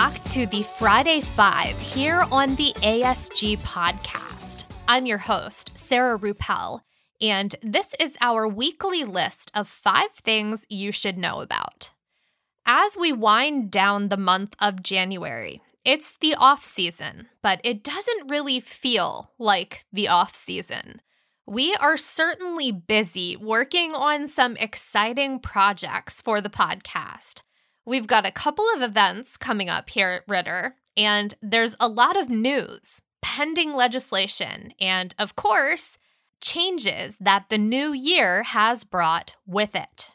back to the Friday Five here on the ASG podcast. I'm your host, Sarah Ruppel, and this is our weekly list of five things you should know about. As we wind down the month of January, it's the off season, but it doesn't really feel like the off season. We are certainly busy working on some exciting projects for the podcast. We've got a couple of events coming up here at Ritter, and there's a lot of news, pending legislation, and of course, changes that the new year has brought with it.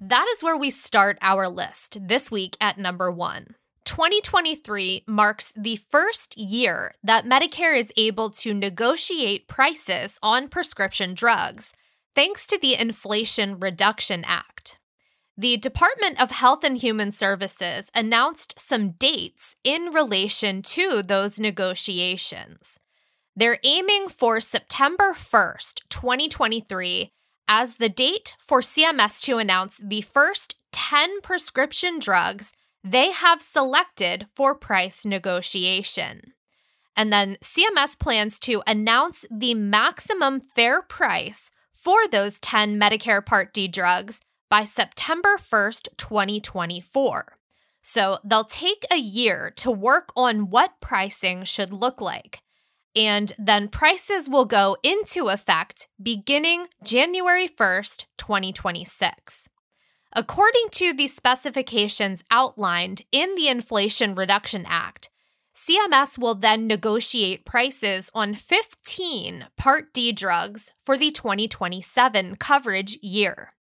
That is where we start our list this week at number one. 2023 marks the first year that Medicare is able to negotiate prices on prescription drugs, thanks to the Inflation Reduction Act. The Department of Health and Human Services announced some dates in relation to those negotiations. They're aiming for September 1st, 2023, as the date for CMS to announce the first 10 prescription drugs they have selected for price negotiation. And then CMS plans to announce the maximum fair price for those 10 Medicare Part D drugs by September 1st, 2024. So they'll take a year to work on what pricing should look like. And then prices will go into effect beginning January 1st, 2026. According to the specifications outlined in the Inflation Reduction Act, CMS will then negotiate prices on 15 Part D drugs for the 2027 coverage year.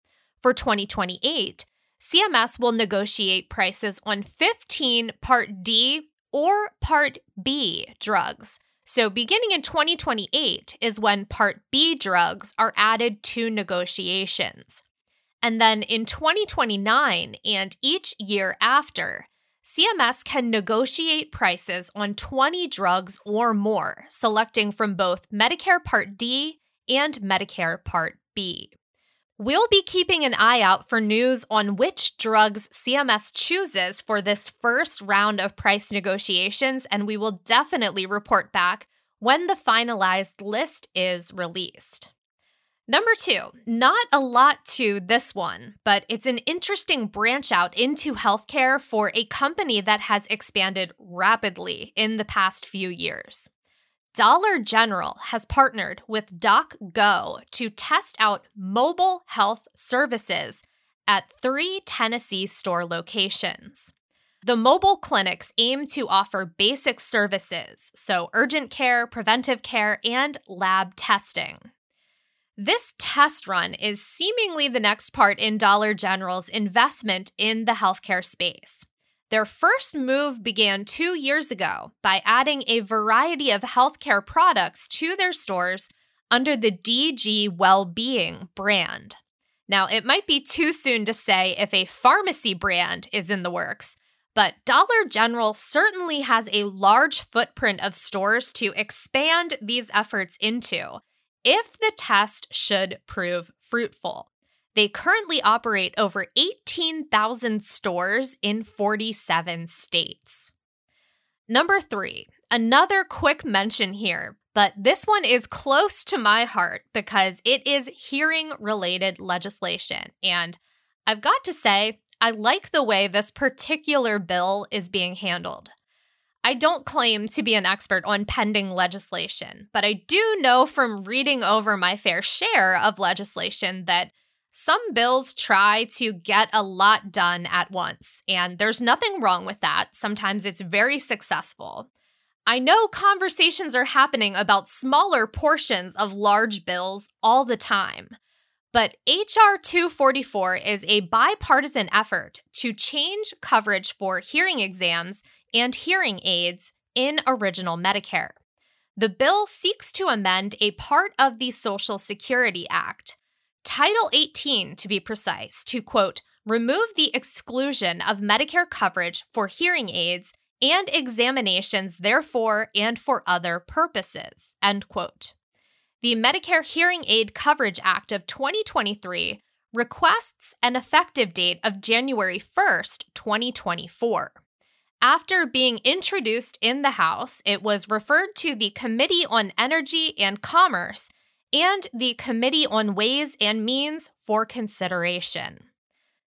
For 2028, CMS will negotiate prices on 15 Part D or Part B drugs. So, beginning in 2028 is when Part B drugs are added to negotiations. And then in 2029 and each year after, CMS can negotiate prices on 20 drugs or more, selecting from both Medicare Part D and Medicare Part B. We'll be keeping an eye out for news on which drugs CMS chooses for this first round of price negotiations, and we will definitely report back when the finalized list is released. Number two, not a lot to this one, but it's an interesting branch out into healthcare for a company that has expanded rapidly in the past few years. Dollar General has partnered with DocGo to test out mobile health services at three Tennessee store locations. The mobile clinics aim to offer basic services, so urgent care, preventive care, and lab testing. This test run is seemingly the next part in Dollar General's investment in the healthcare space. Their first move began two years ago by adding a variety of healthcare products to their stores under the DG Wellbeing brand. Now, it might be too soon to say if a pharmacy brand is in the works, but Dollar General certainly has a large footprint of stores to expand these efforts into if the test should prove fruitful. They currently operate over 18,000 stores in 47 states. Number three, another quick mention here, but this one is close to my heart because it is hearing related legislation. And I've got to say, I like the way this particular bill is being handled. I don't claim to be an expert on pending legislation, but I do know from reading over my fair share of legislation that some bills try to get a lot done at once, and there's nothing wrong with that. Sometimes it's very successful. I know conversations are happening about smaller portions of large bills all the time. But H.R. 244 is a bipartisan effort to change coverage for hearing exams and hearing aids in original Medicare. The bill seeks to amend a part of the Social Security Act, Title 18 to be precise, to quote, remove the exclusion of Medicare coverage for hearing aids and examinations therefore and for other purposes, end quote. The Medicare Hearing Aid Coverage Act of 2023 requests an effective date of January 1st, 2024. After being introduced in the House, it was referred to the Committee on Energy and Commerce and the Committee on Ways and Means for consideration.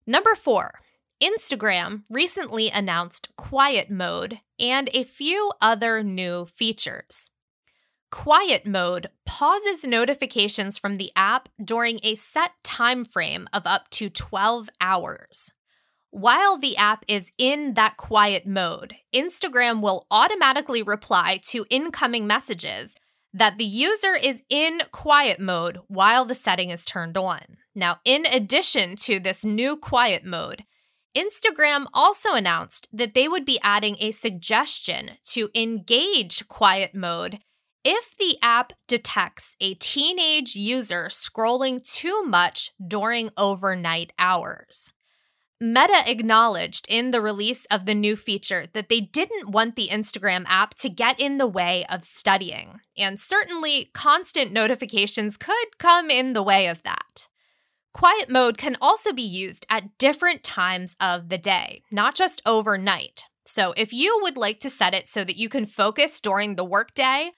Number four, Instagram recently announced Quiet Mode and a few other new features. Quiet Mode pauses notifications from the app during a set time frame of up to 12 hours. While the app is in that quiet mode, Instagram will automatically reply to incoming messages that the user is in quiet mode while the setting is turned on. Now, in addition to this new quiet mode, Instagram also announced that they would be adding a suggestion to engage quiet mode if the app detects a teenage user scrolling too much during overnight hours. Meta acknowledged in the release of the new feature that they didn't want the Instagram app to get in the way of studying, and certainly constant notifications could come in the way of that. Quiet mode can also be used at different times of the day, not just overnight. So, if you would like to set it so that you can focus during the workday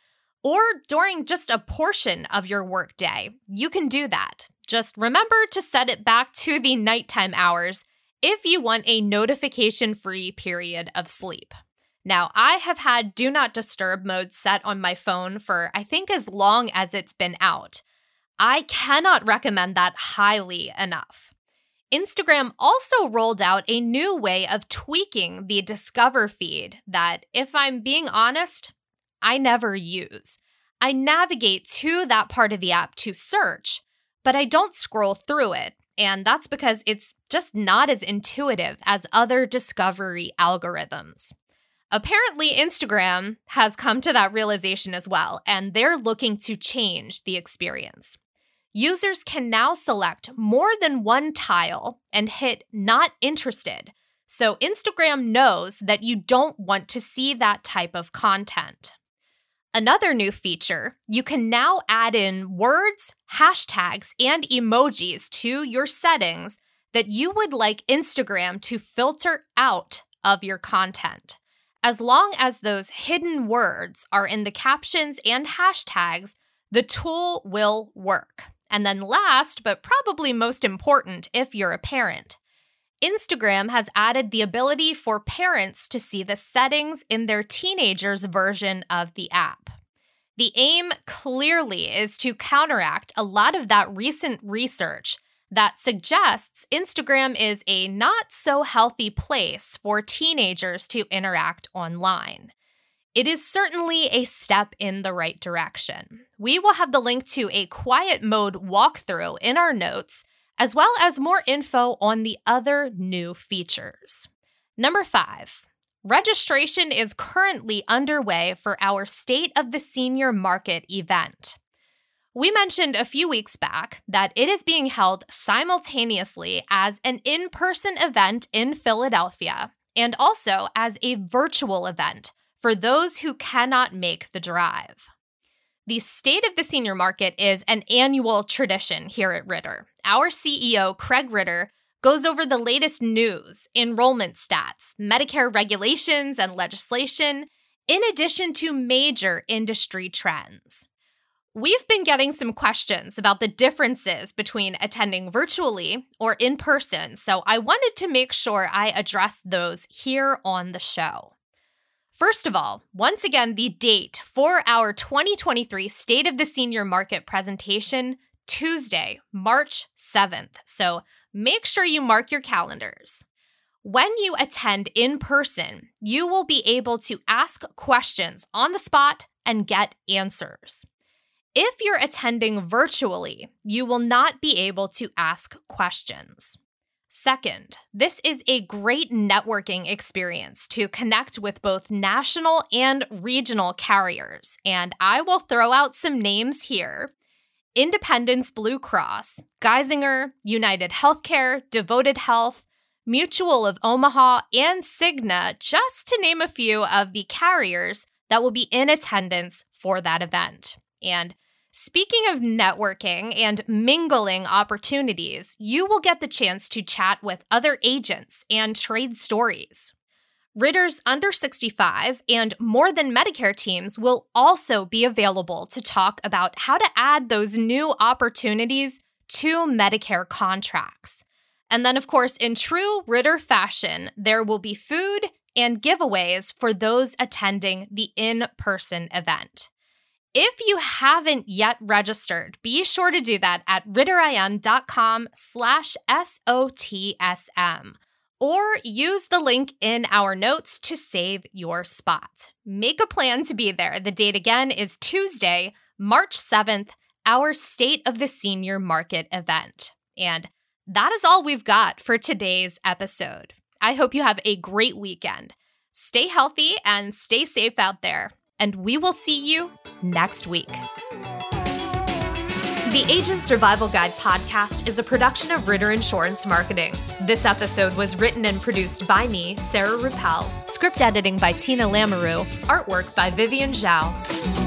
or during just a portion of your workday, you can do that. Just remember to set it back to the nighttime hours if you want a notification free period of sleep. Now, I have had do not disturb mode set on my phone for I think as long as it's been out. I cannot recommend that highly enough. Instagram also rolled out a new way of tweaking the Discover feed that, if I'm being honest, I never use. I navigate to that part of the app to search, but I don't scroll through it. And that's because it's just not as intuitive as other discovery algorithms. Apparently, Instagram has come to that realization as well, and they're looking to change the experience. Users can now select more than one tile and hit Not Interested, so Instagram knows that you don't want to see that type of content. Another new feature, you can now add in words, hashtags, and emojis to your settings that you would like Instagram to filter out of your content. As long as those hidden words are in the captions and hashtags, the tool will work. And then, last but probably most important, if you're a parent, Instagram has added the ability for parents to see the settings in their teenager's version of the app. The aim clearly is to counteract a lot of that recent research that suggests Instagram is a not so healthy place for teenagers to interact online. It is certainly a step in the right direction. We will have the link to a quiet mode walkthrough in our notes as well as more info on the other new features. Number five, registration is currently underway for our State of the Senior Market event. We mentioned a few weeks back that it is being held simultaneously as an in person event in Philadelphia and also as a virtual event for those who cannot make the drive. The State of the Senior Market is an annual tradition here at Ritter. Our CEO, Craig Ritter, goes over the latest news, enrollment stats, Medicare regulations and legislation, in addition to major industry trends. We've been getting some questions about the differences between attending virtually or in person, so I wanted to make sure I address those here on the show. First of all, once again, the date for our 2023 State of the Senior Market presentation, Tuesday, March 7th. So make sure you mark your calendars. When you attend in person, you will be able to ask questions on the spot and get answers. If you're attending virtually, you will not be able to ask questions. Second, this is a great networking experience to connect with both national and regional carriers. And I will throw out some names here Independence Blue Cross, Geisinger, United Healthcare, Devoted Health, Mutual of Omaha, and Cigna, just to name a few of the carriers that will be in attendance for that event. And Speaking of networking and mingling opportunities, you will get the chance to chat with other agents and trade stories. Ritter's under 65 and more than Medicare teams will also be available to talk about how to add those new opportunities to Medicare contracts. And then, of course, in true Ritter fashion, there will be food and giveaways for those attending the in person event. If you haven't yet registered, be sure to do that at ritterim.com slash SOTSM or use the link in our notes to save your spot. Make a plan to be there. The date again is Tuesday, March 7th, our State of the Senior Market event. And that is all we've got for today's episode. I hope you have a great weekend. Stay healthy and stay safe out there, and we will see you next week. The Agent Survival Guide podcast is a production of Ritter Insurance Marketing. This episode was written and produced by me, Sarah Ruppel. Script editing by Tina Lamoureux. Artwork by Vivian Zhao.